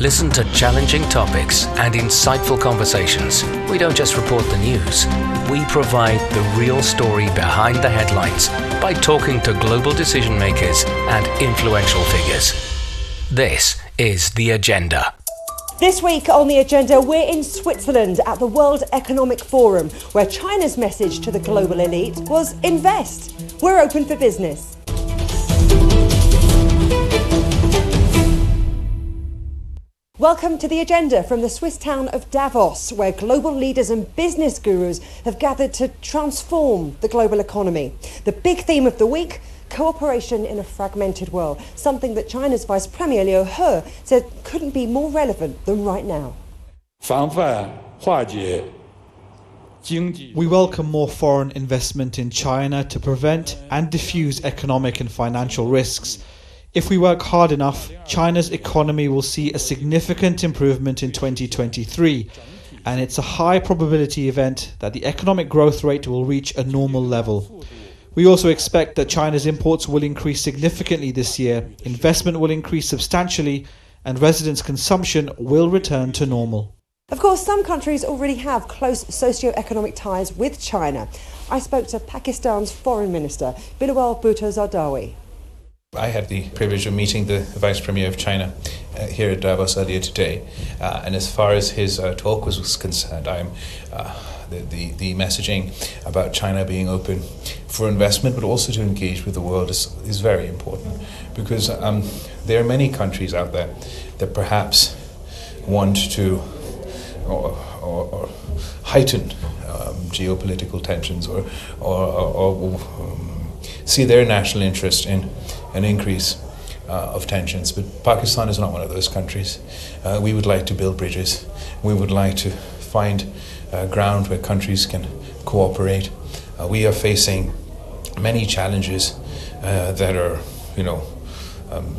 Listen to challenging topics and insightful conversations. We don't just report the news, we provide the real story behind the headlines by talking to global decision makers and influential figures. This is The Agenda. This week on the agenda, we're in Switzerland at the World Economic Forum, where China's message to the global elite was invest. We're open for business. Welcome to the agenda from the Swiss town of Davos, where global leaders and business gurus have gathered to transform the global economy. The big theme of the week cooperation in a fragmented world, something that China's Vice Premier Liu He said couldn't be more relevant than right now. We welcome more foreign investment in China to prevent and diffuse economic and financial risks if we work hard enough, China's economy will see a significant improvement in 2023, and it's a high probability event that the economic growth rate will reach a normal level. We also expect that China's imports will increase significantly this year, investment will increase substantially, and residents' consumption will return to normal. Of course, some countries already have close socio-economic ties with China. I spoke to Pakistan's Foreign Minister, Bilawal Bhutto Zardari. I had the privilege of meeting the Vice Premier of China uh, here at Davos earlier today, uh, and as far as his uh, talk was, was concerned, I'm uh, the, the, the messaging about China being open for investment, but also to engage with the world is, is very important. Because um, there are many countries out there that perhaps want to or, or, or heighten um, geopolitical tensions or, or, or um, see their national interest in an increase uh, of tensions. But Pakistan is not one of those countries. Uh, we would like to build bridges. We would like to find uh, ground where countries can cooperate. Uh, we are facing many challenges uh, that are, you know, um,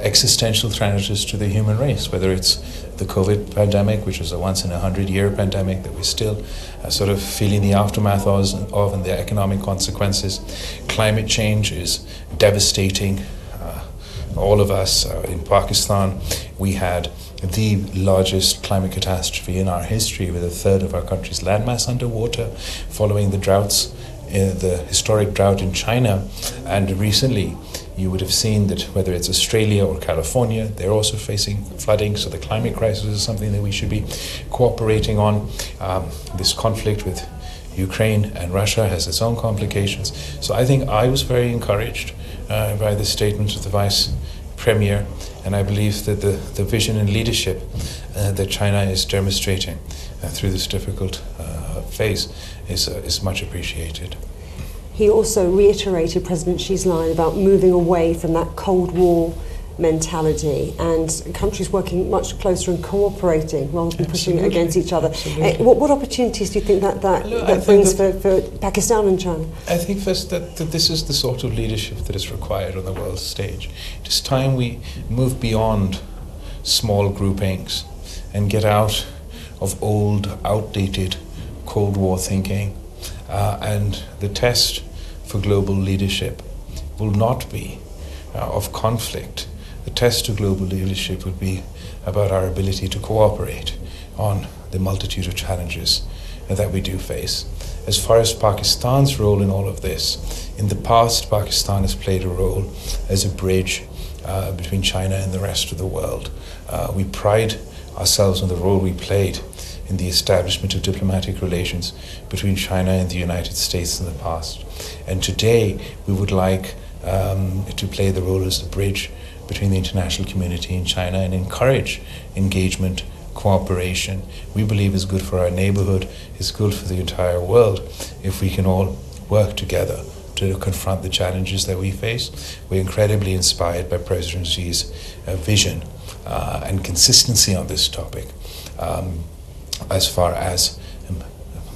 existential challenges to the human race, whether it's the COVID pandemic, which was a once in a hundred year pandemic that we're still uh, sort of feeling the aftermath of, and the economic consequences. Climate change is devastating. Uh, all of us uh, in Pakistan, we had the largest climate catastrophe in our history, with a third of our country's landmass underwater, following the droughts, uh, the historic drought in China, and recently you would have seen that whether it's Australia or California, they're also facing flooding. So the climate crisis is something that we should be cooperating on. Um, this conflict with Ukraine and Russia has its own complications. So I think I was very encouraged uh, by the statement of the Vice Premier, and I believe that the, the vision and leadership uh, that China is demonstrating uh, through this difficult uh, phase is, uh, is much appreciated. He also reiterated President Xi's line about moving away from that Cold War mentality and countries working much closer and cooperating rather than pushing against each other. Uh, what, what, opportunities do you think that, that, Look, that brings that for, for Pakistan and China? I think first that, that this is the sort of leadership that is required on the world stage. It is time we move beyond small groupings and get out of old, outdated Cold War thinking. Uh, and the test for global leadership will not be uh, of conflict. The test to global leadership would be about our ability to cooperate on the multitude of challenges that we do face. As far as Pakistan's role in all of this, in the past, Pakistan has played a role as a bridge uh, between China and the rest of the world. Uh, we pride ourselves on the role we played in the establishment of diplomatic relations between China and the United States in the past. And today, we would like um, to play the role as the bridge between the international community and China and encourage engagement, cooperation. We believe is good for our neighborhood, is good for the entire world if we can all work together to confront the challenges that we face. We're incredibly inspired by President Xi's uh, vision uh, and consistency on this topic. Um, as far as um,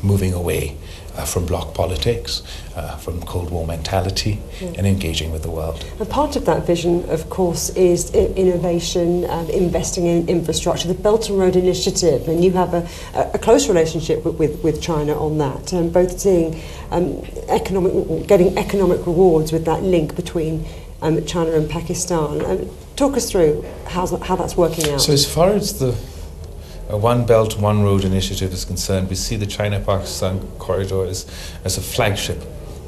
moving away uh, from bloc politics, uh, from Cold War mentality, mm. and engaging with the world. And part of that vision, of course, is innovation, and investing in infrastructure, the Belt and Road Initiative, and you have a, a close relationship with, with, with China on that, um, both seeing um, economic, getting economic rewards with that link between um, China and Pakistan. Um, talk us through how's, how that's working out. So, as far as the One Belt, One Road initiative is concerned, we see the China Pakistan corridor as, as a flagship,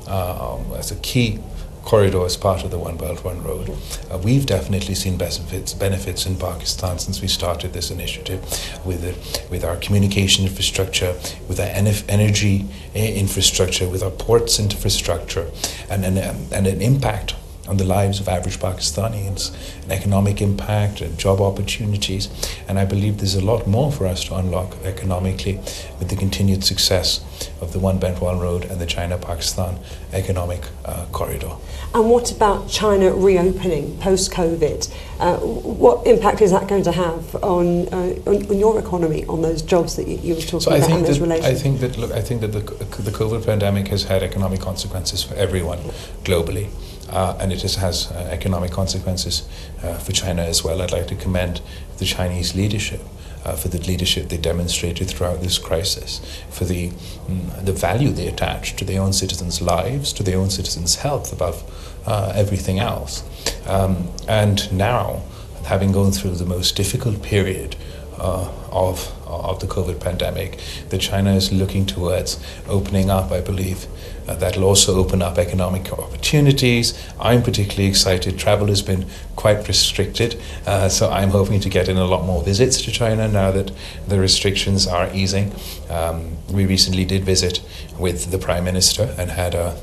um, as a key corridor as part of the One Belt, One Road. Uh, we've definitely seen benefits, benefits in Pakistan since we started this initiative with, it, with our communication infrastructure, with our energy eh, infrastructure, with our ports infrastructure, and, and, and an impact on the lives of average Pakistanis, an economic impact and job opportunities. And I believe there's a lot more for us to unlock economically with the continued success of the One Belt One Road and the China Pakistan economic uh, corridor. And what about China reopening post COVID? Uh, what impact is that going to have on, uh, on, on, your economy, on those jobs that you, you were talking so about, I think that, relations? I think that look, I think that the, the COVID pandemic has had economic consequences for everyone globally uh, and it has uh, economic consequences uh, for China as well. I'd like to commend the Chinese leadership. Uh, for the leadership they demonstrated throughout this crisis, for the mm, the value they attach to their own citizens' lives, to their own citizens' health above uh, everything else. Um, and now, having gone through the most difficult period uh, of of the COVID pandemic, that China is looking towards opening up, I believe, uh, that'll also open up economic opportunities. I'm particularly excited. Travel has been quite restricted, uh, so I'm hoping to get in a lot more visits to China now that the restrictions are easing. Um, we recently did visit with the Prime Minister and had a,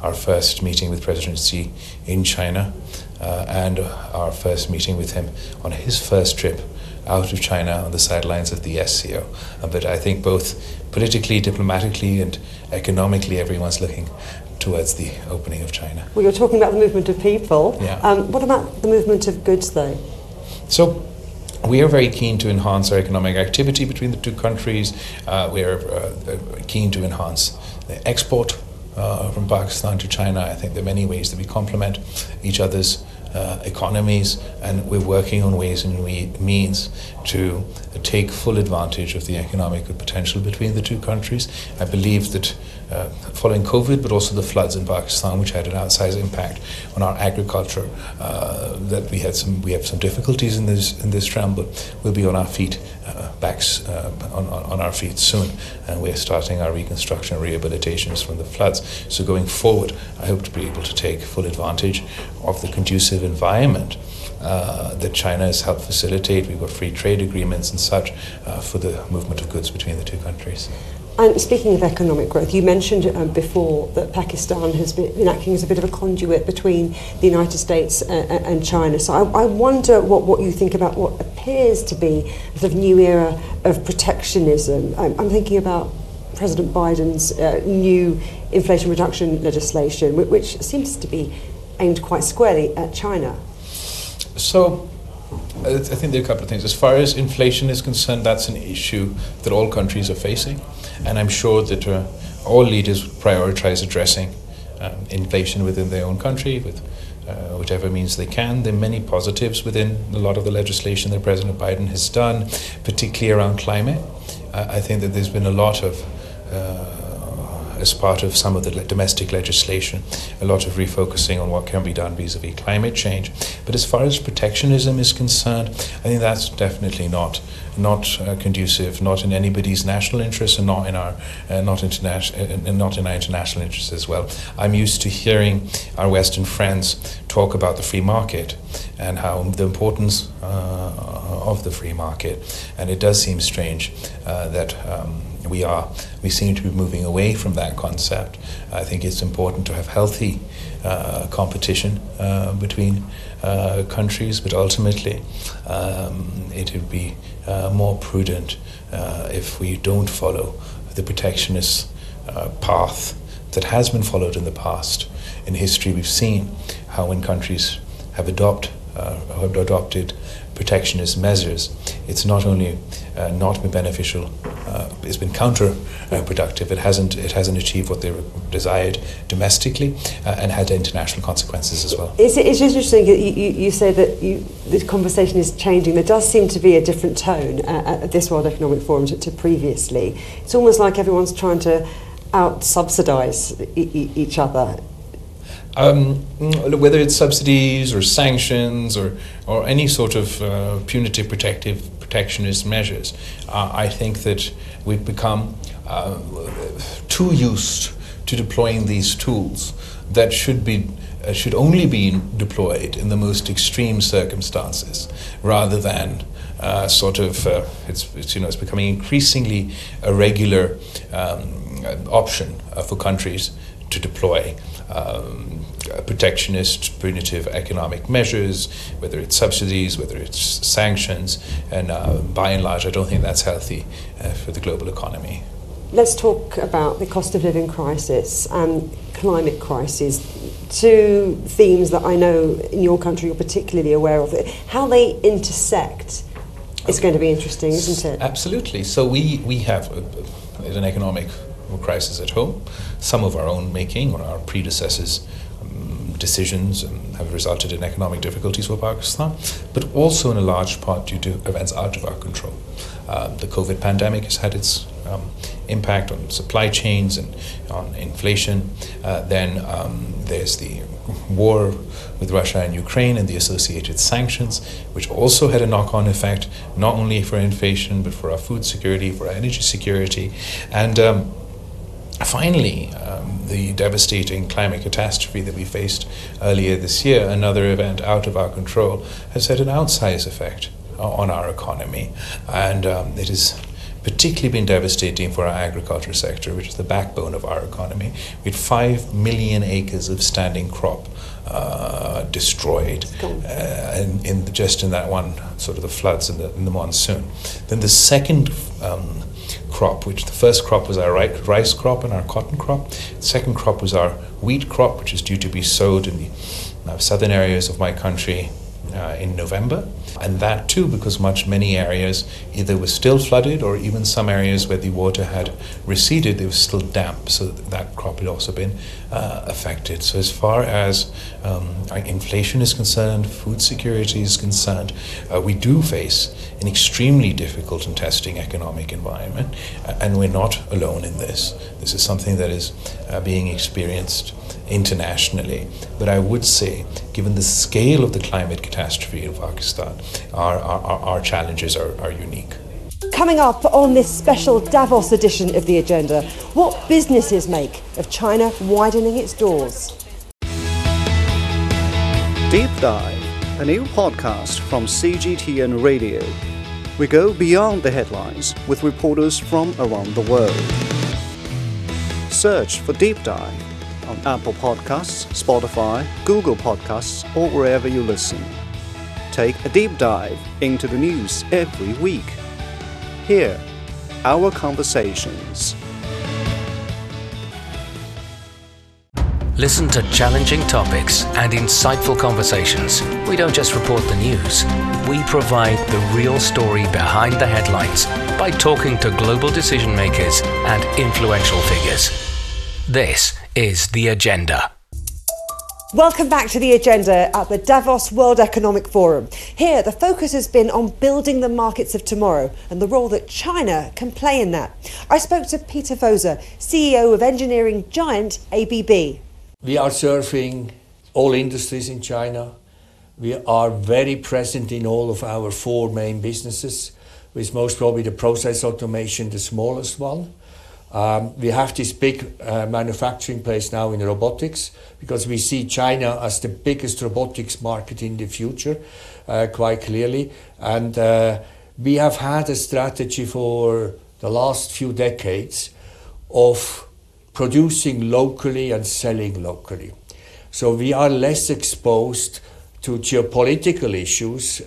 our first meeting with President Xi in China uh, and our first meeting with him on his first trip out of China on the sidelines of the SCO. Uh, but I think both politically, diplomatically, and economically, everyone's looking towards the opening of China. Well, you're talking about the movement of people. Yeah. Um, what about the movement of goods, though? So, we are very keen to enhance our economic activity between the two countries. Uh, we are uh, keen to enhance the export uh, from Pakistan to China. I think there are many ways that we complement each other's uh, Uh, economies, and we're working on ways and means to take full advantage of the economic potential between the two countries. I believe that uh, following COVID, but also the floods in Pakistan, which had an outsized impact on our agriculture, uh, that we had some we have some difficulties in this in this realm, but we'll be on our feet, uh, backs uh, on, on our feet soon, and we're starting our reconstruction and rehabilitations from the floods. So going forward, I hope to be able to take full advantage of the conducive environment. Uh, that China has helped facilitate. We've got free trade agreements and such uh, for the movement of goods between the two countries. And speaking of economic growth, you mentioned um, before that Pakistan has been, acting as a bit of a conduit between the United States and, uh, uh, and China. So I, I, wonder what, what you think about what appears to be a sort of new era of protectionism. I'm, I'm thinking about President Biden's uh, new inflation reduction legislation, which seems to be aimed quite squarely at China. So I think there are a couple of things. As far as inflation is concerned, that's an issue that all countries are facing, and I'm sure that uh, all leaders prioritize addressing um, inflation within their own country with uh, whichever means they can. There are many positives within a lot of the legislation that President Biden has done, particularly around climate. Uh, I think that there's been a lot of uh, as part of some of the domestic legislation, a lot of refocusing on what can be done vis a vis climate change. But as far as protectionism is concerned, I think that's definitely not not uh, conducive, not in anybody's national interest, and not in our uh, not international, uh, not in our international interest as well. I'm used to hearing our Western friends talk about the free market and how the importance uh, of the free market, and it does seem strange uh, that. Um, we are we seem to be moving away from that concept. I think it's important to have healthy uh, competition uh, between uh, countries, but ultimately um, it would be uh, more prudent uh, if we don't follow the protectionist uh, path that has been followed in the past. In history, we've seen how when countries have adopt, have adopted protectionist measures, it's not only not been beneficial uh, it's been counterproductive. It hasn't it hasn't achieved what they desired domestically uh, and had international consequences as well. It's, it's interesting you, you, say that you, the conversation is changing. There does seem to be a different tone uh, at this World Economic Forum to, to previously. It's almost like everyone's trying to out subsidise e- each other. Um, whether it's subsidies or sanctions or, or any sort of uh, punitive protective protectionist measures, uh, I think that we've become uh, too used to deploying these tools that should be uh, should only be deployed in the most extreme circumstances rather than uh, sort of uh, it's, it's, you know it's becoming increasingly a regular um, option for countries to deploy um, protectionist, punitive economic measures, whether it's subsidies, whether it's sanctions, and uh, by and large, I don't think that's healthy uh, for the global economy. Let's talk about the cost of living crisis and climate crisis. Two themes that I know in your country you're particularly aware of. How they intersect is going to be interesting, isn't it? Absolutely. So we, we have an economic crisis at home, some of our own making or our predecessors' um, decisions um, have resulted in economic difficulties for Pakistan, but also in a large part due to events out of our control. Uh, the COVID pandemic has had its um, impact on supply chains and on inflation. Uh, then um, there's the war with Russia and Ukraine and the associated sanctions, which also had a knock on effect, not only for inflation, but for our food security, for our energy security. And um, finally, um, the devastating climate catastrophe that we faced earlier this year, another event out of our control, has had an outsized effect on our economy. And um, it has particularly been devastating for our agriculture sector, which is the backbone of our economy. We had 5 million acres of standing crop uh, destroyed uh, in, in, just in that one sort of the floods in the, in the monsoon. Then the second um, crop, which the first crop was our rice crop and our cotton crop. The second crop was our wheat crop, which is due to be sowed in the uh, southern areas of my country uh, in November. And that too, because much many areas either were still flooded or even some areas where the water had receded, they were still damp. So that crop had also been uh, affected. So as far as um, inflation is concerned, food security is concerned, uh, we do face an extremely difficult and testing economic environment, and we're not alone in this. This is something that is uh, being experienced internationally. But I would say, given the scale of the climate catastrophe in Pakistan, our, our, our challenges are, are unique. Coming up on this special Davos edition of the agenda, what businesses make of China widening its doors. Deep Dive, a new podcast from CGTN Radio. We go beyond the headlines with reporters from around the world. Search for Deep Dive on Apple Podcasts, Spotify, Google Podcasts, or wherever you listen. Take a deep dive into the news every week. Here, our conversations. Listen to challenging topics and insightful conversations. We don't just report the news, we provide the real story behind the headlines by talking to global decision makers and influential figures. This is The Agenda. Welcome back to the agenda at the Davos World Economic Forum. Here, the focus has been on building the markets of tomorrow and the role that China can play in that. I spoke to Peter Voser, CEO of engineering giant ABB. We are serving all industries in China. We are very present in all of our four main businesses, with most probably the process automation the smallest one. Um, we have this big uh, manufacturing place now in robotics because we see China as the biggest robotics market in the future, uh, quite clearly. And uh, we have had a strategy for the last few decades of producing locally and selling locally. So we are less exposed to geopolitical issues.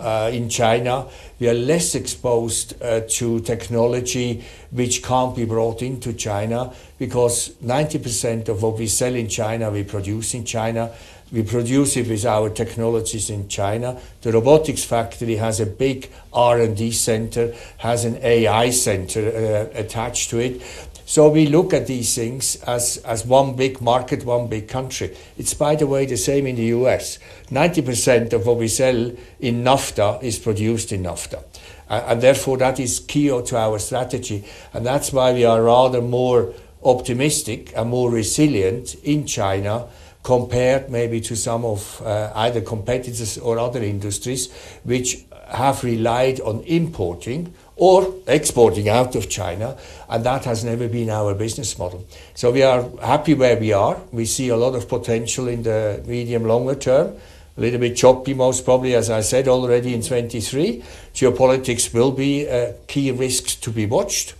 Uh, in China, we are less exposed uh, to technology which can't be brought into China because 90% of what we sell in China, we produce in China. We produce it with our technologies in China. The robotics factory has a big R&D center, has an AI center uh, attached to it. So we look at these things as, as one big market, one big country. It's, by the way, the same in the US. 90% of what we sell in NAFTA is produced in NAFTA. And therefore, that is key to our strategy. And that's why we are rather more optimistic and more resilient in China compared maybe to some of uh, either competitors or other industries which have relied on importing or exporting out of China, and that has never been our business model. So we are happy where we are. We see a lot of potential in the medium longer term. A little bit choppy, most probably, as I said already in 23. Geopolitics will be a key risk to be watched.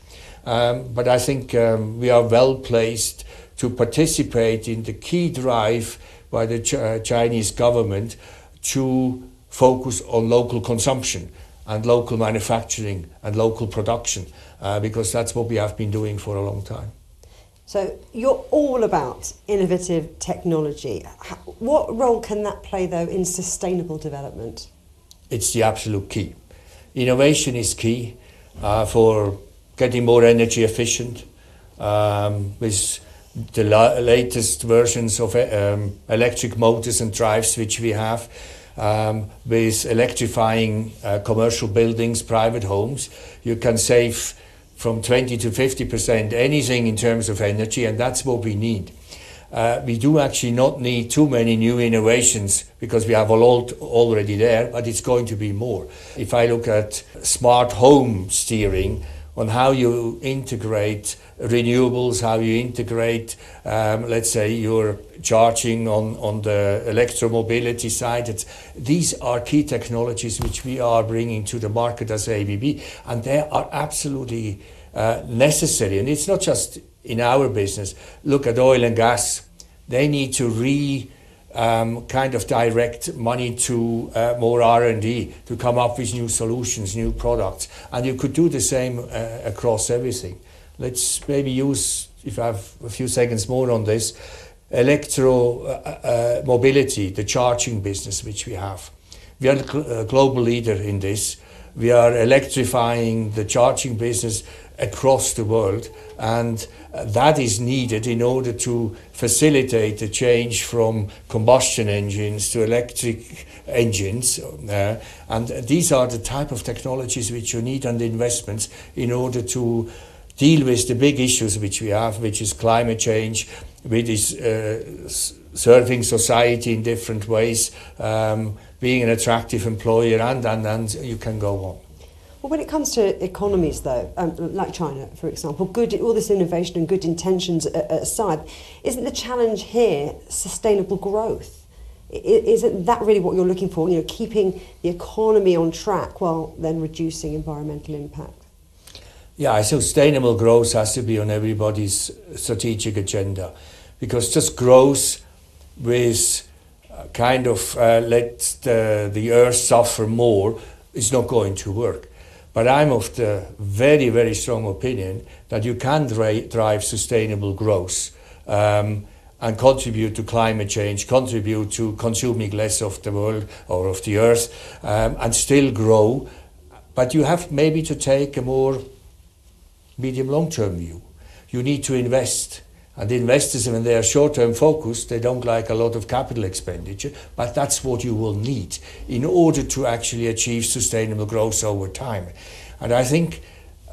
Um, but I think um, we are well placed to participate in the key drive by the Ch- uh, Chinese government to focus on local consumption and local manufacturing and local production, uh, because that's what we have been doing for a long time. So you're all about innovative technology. What role can that play, though, in sustainable development? It's the absolute key. Innovation is key uh, for getting more energy efficient um, with the la- latest versions of um, electric motors and drives which we have, um, with electrifying uh, commercial buildings, private homes, you can save from 20 to 50 percent anything in terms of energy, and that's what we need. Uh, we do actually not need too many new innovations because we have a lot already there, but it's going to be more. If I look at smart home steering, on how you integrate renewables, how you integrate, um, let's say, your charging on, on the electromobility side. It's, these are key technologies which we are bringing to the market as ABB, and they are absolutely uh, necessary. And it's not just in our business. Look at oil and gas. They need to re um, kind of direct money to uh, more R&D to come up with new solutions, new products. And you could do the same uh, across everything. Let's maybe use, if I have a few seconds more on this, electro uh, uh mobility, the charging business which we have. We are a global leader in this. We are electrifying the charging business across the world, and that is needed in order to facilitate the change from combustion engines to electric engines. Uh, and these are the type of technologies which you need and investments in order to deal with the big issues which we have, which is climate change, which is uh, serving society in different ways, um, being an attractive employer, and, and, and you can go on. Well, when it comes to economies, though, um, like China, for example, good all this innovation and good intentions aside, isn't the challenge here sustainable growth? Isn't that really what you're looking for? You know, keeping the economy on track while then reducing environmental impact. Yeah, sustainable growth has to be on everybody's strategic agenda, because just growth with uh, kind of uh, let the, the earth suffer more is not going to work. But I'm of the very, very strong opinion that you can dri- drive sustainable growth um, and contribute to climate change, contribute to consuming less of the world or of the earth, um, and still grow. But you have maybe to take a more medium long term view. You need to invest and the investors, when they are short-term focused, they don't like a lot of capital expenditure, but that's what you will need in order to actually achieve sustainable growth over time. And I think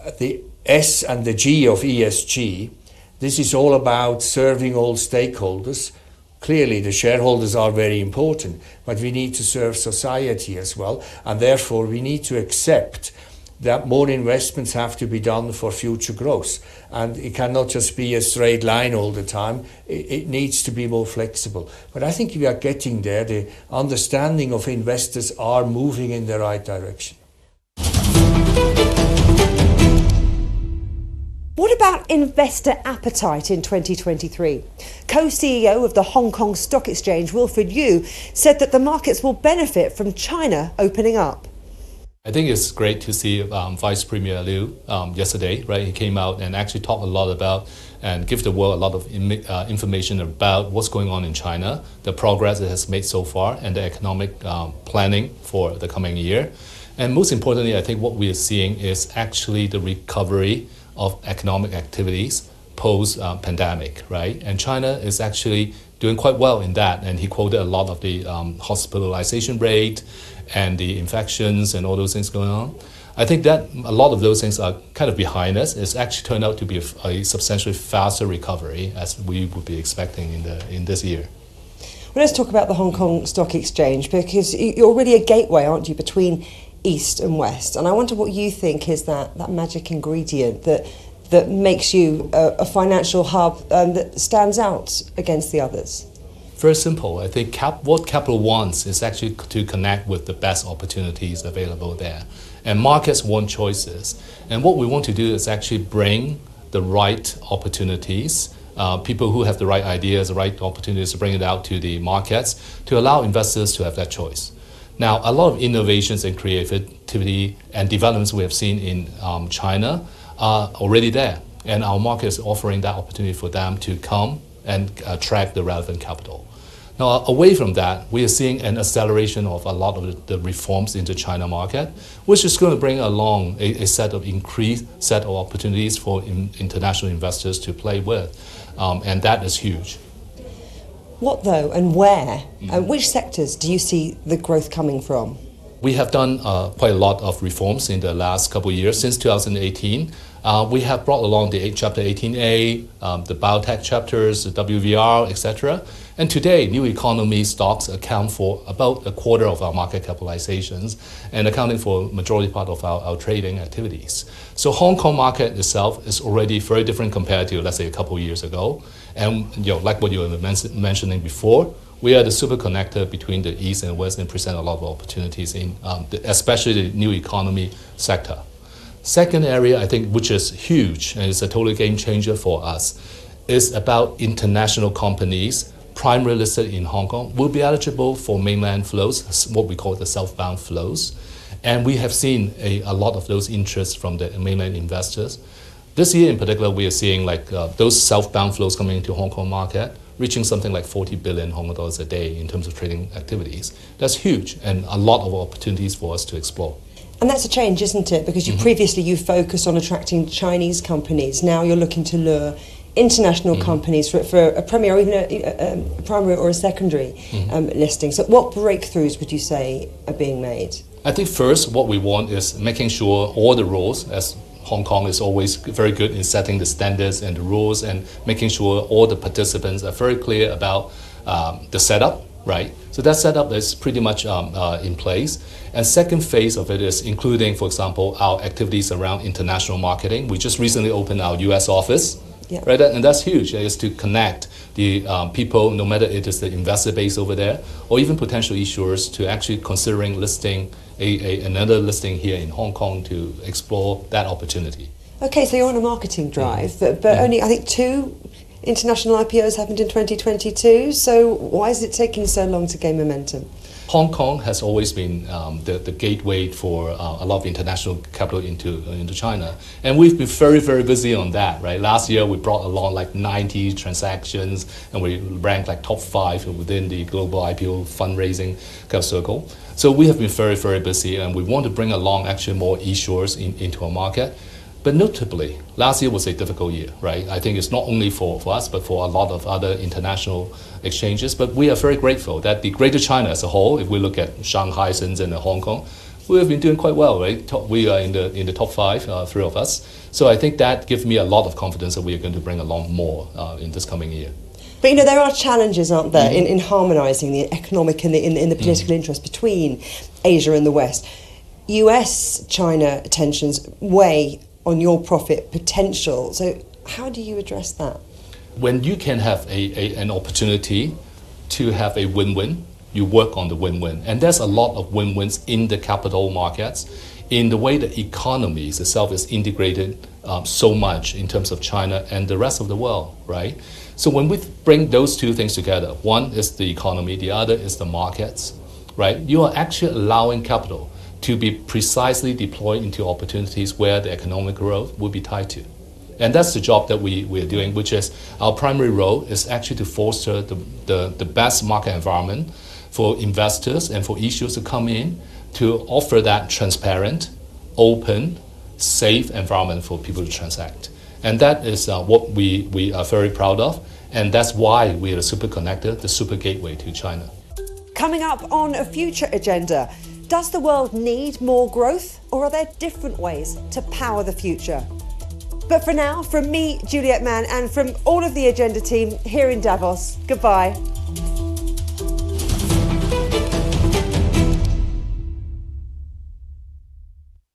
uh, the S and the G of ESG, this is all about serving all stakeholders. Clearly, the shareholders are very important, but we need to serve society as well, and therefore we need to accept that more investments have to be done for future growth. And it cannot just be a straight line all the time. It, it, needs to be more flexible. But I think we are getting there. The understanding of investors are moving in the right direction. What about investor appetite in 2023? Co CEO of the Hong Kong Stock Exchange, Wilfred Yip, said that the markets will benefit from China opening up. I think it's great to see um, Vice Premier Liu um, yesterday, right? He came out and actually talked a lot about and give the world a lot of uh, information about what's going on in China, the progress it has made so far, and the economic um, planning for the coming year. And most importantly, I think what we are seeing is actually the recovery of economic activities post uh, pandemic, right? And China is actually doing quite well in that. And he quoted a lot of the um, hospitalization rate and the infections and all those things going on. I think that a lot of those things are kind of behind us. It's actually turned out to be a, a substantially faster recovery as we would be expecting in, the, in this year. Well, let's talk about the Hong Kong Stock Exchange because you're really a gateway, aren't you, between East and West? And I wonder what you think is that, that magic ingredient that that makes you a, a financial hub um, that stands out against the others? Very simple. I think cap, what capital wants is actually to connect with the best opportunities available there. And markets want choices. And what we want to do is actually bring the right opportunities, uh, people who have the right ideas, the right opportunities to bring it out to the markets to allow investors to have that choice. Now, a lot of innovations and creativity and developments we have seen in um, China are already there. And our market is offering that opportunity for them to come and attract the relevant capital. Now, away from that, we are seeing an acceleration of a lot of the reforms in the China market, which is going to bring along a, a set of increased set of opportunities for in, international investors to play with, um, and that is huge. What though, and where? Mm. Uh, which sectors do you see the growth coming from? We have done uh, quite a lot of reforms in the last couple of years since 2018. Uh, we have brought along the Chapter 18A, um, the biotech chapters, the WVR, etc. And today, new economy stocks account for about a quarter of our market capitalizations and accounting for majority part of our, our trading activities. So Hong Kong market itself is already very different compared to, let's say, a couple of years ago. And you know, like what you were men- mentioning before, we are the super connector between the East and West and present a lot of opportunities in, um, the, especially the new economy sector. Second area, I think, which is huge and is a total game changer for us, is about international companies primarily listed in Hong Kong will be eligible for mainland flows, what we call the southbound flows. And we have seen a, a lot of those interests from the mainland investors. This year in particular, we are seeing like uh, those southbound flows coming into Hong Kong market, reaching something like 40 billion Hong Kong dollars a day in terms of trading activities. That's huge and a lot of opportunities for us to explore. And that's a change, isn't it? Because you mm-hmm. previously you focused on attracting Chinese companies. Now you're looking to lure international mm-hmm. companies for, for a premier or even a, a, primary or a secondary mm-hmm. um, listing. So what breakthroughs would you say are being made? I think first what we want is making sure all the rules, as Hong Kong is always very good in setting the standards and the rules and making sure all the participants are very clear about um, the setup right? So that setup is pretty much um, uh, in place. And second phase of it is including, for example, our activities around international marketing. We just recently opened our U.S. office, yeah. right? And that's huge. It is to connect the um, people, no matter it is the investor base over there, or even potential issuers, to actually considering listing a, a another listing here in Hong Kong to explore that opportunity. Okay, so you're on a marketing drive, mm-hmm. but, but yeah. only I think two international IPOs happened in 2022. So why is it taking so long to gain momentum? Hong Kong has always been um, the, the gateway for uh, a lot of international capital into, uh, into China. And we've been very, very busy on that, right? Last year, we brought along like 90 transactions and we ranked like top five within the global IPO fundraising kind of circle. So we have been very, very busy and we want to bring along actually more issuers in, into our market. But notably, last year was a difficult year, right? I think it's not only for, for us, but for a lot of other international exchanges. But we are very grateful that the Greater China as a whole, if we look at Shanghai, Shenzhen, and Hong Kong, we have been doing quite well, right? We are in the in the top five, uh, three of us. So I think that gives me a lot of confidence that we are going to bring along more uh, in this coming year. But you know there are challenges, aren't there, mm-hmm. in, in harmonising the economic and the, in, in the political mm-hmm. interest between Asia and the West. US China tensions weigh on your profit potential. So, how do you address that? When you can have a, a an opportunity to have a win win, you work on the win win. And there's a lot of win wins in the capital markets in the way the economy itself is integrated um, so much in terms of China and the rest of the world, right? So when we bring those two things together, one is the economy, the other is the markets, right? You are actually allowing capital to be precisely deployed into opportunities where the economic growth will be tied to. And that's the job that we, we're doing, which is our primary role is actually to foster the, the, the best market environment for investors and for issuers to come in to offer that transparent, open, safe environment for people to transact. And that is uh, what we, we are very proud of. And that's why we are super connector, the super gateway to China. Coming up on a future agenda, Does the world need more growth, or are there different ways to power the future? But for now, from me, Juliet Mann, and from all of the Agenda team here in Davos, goodbye.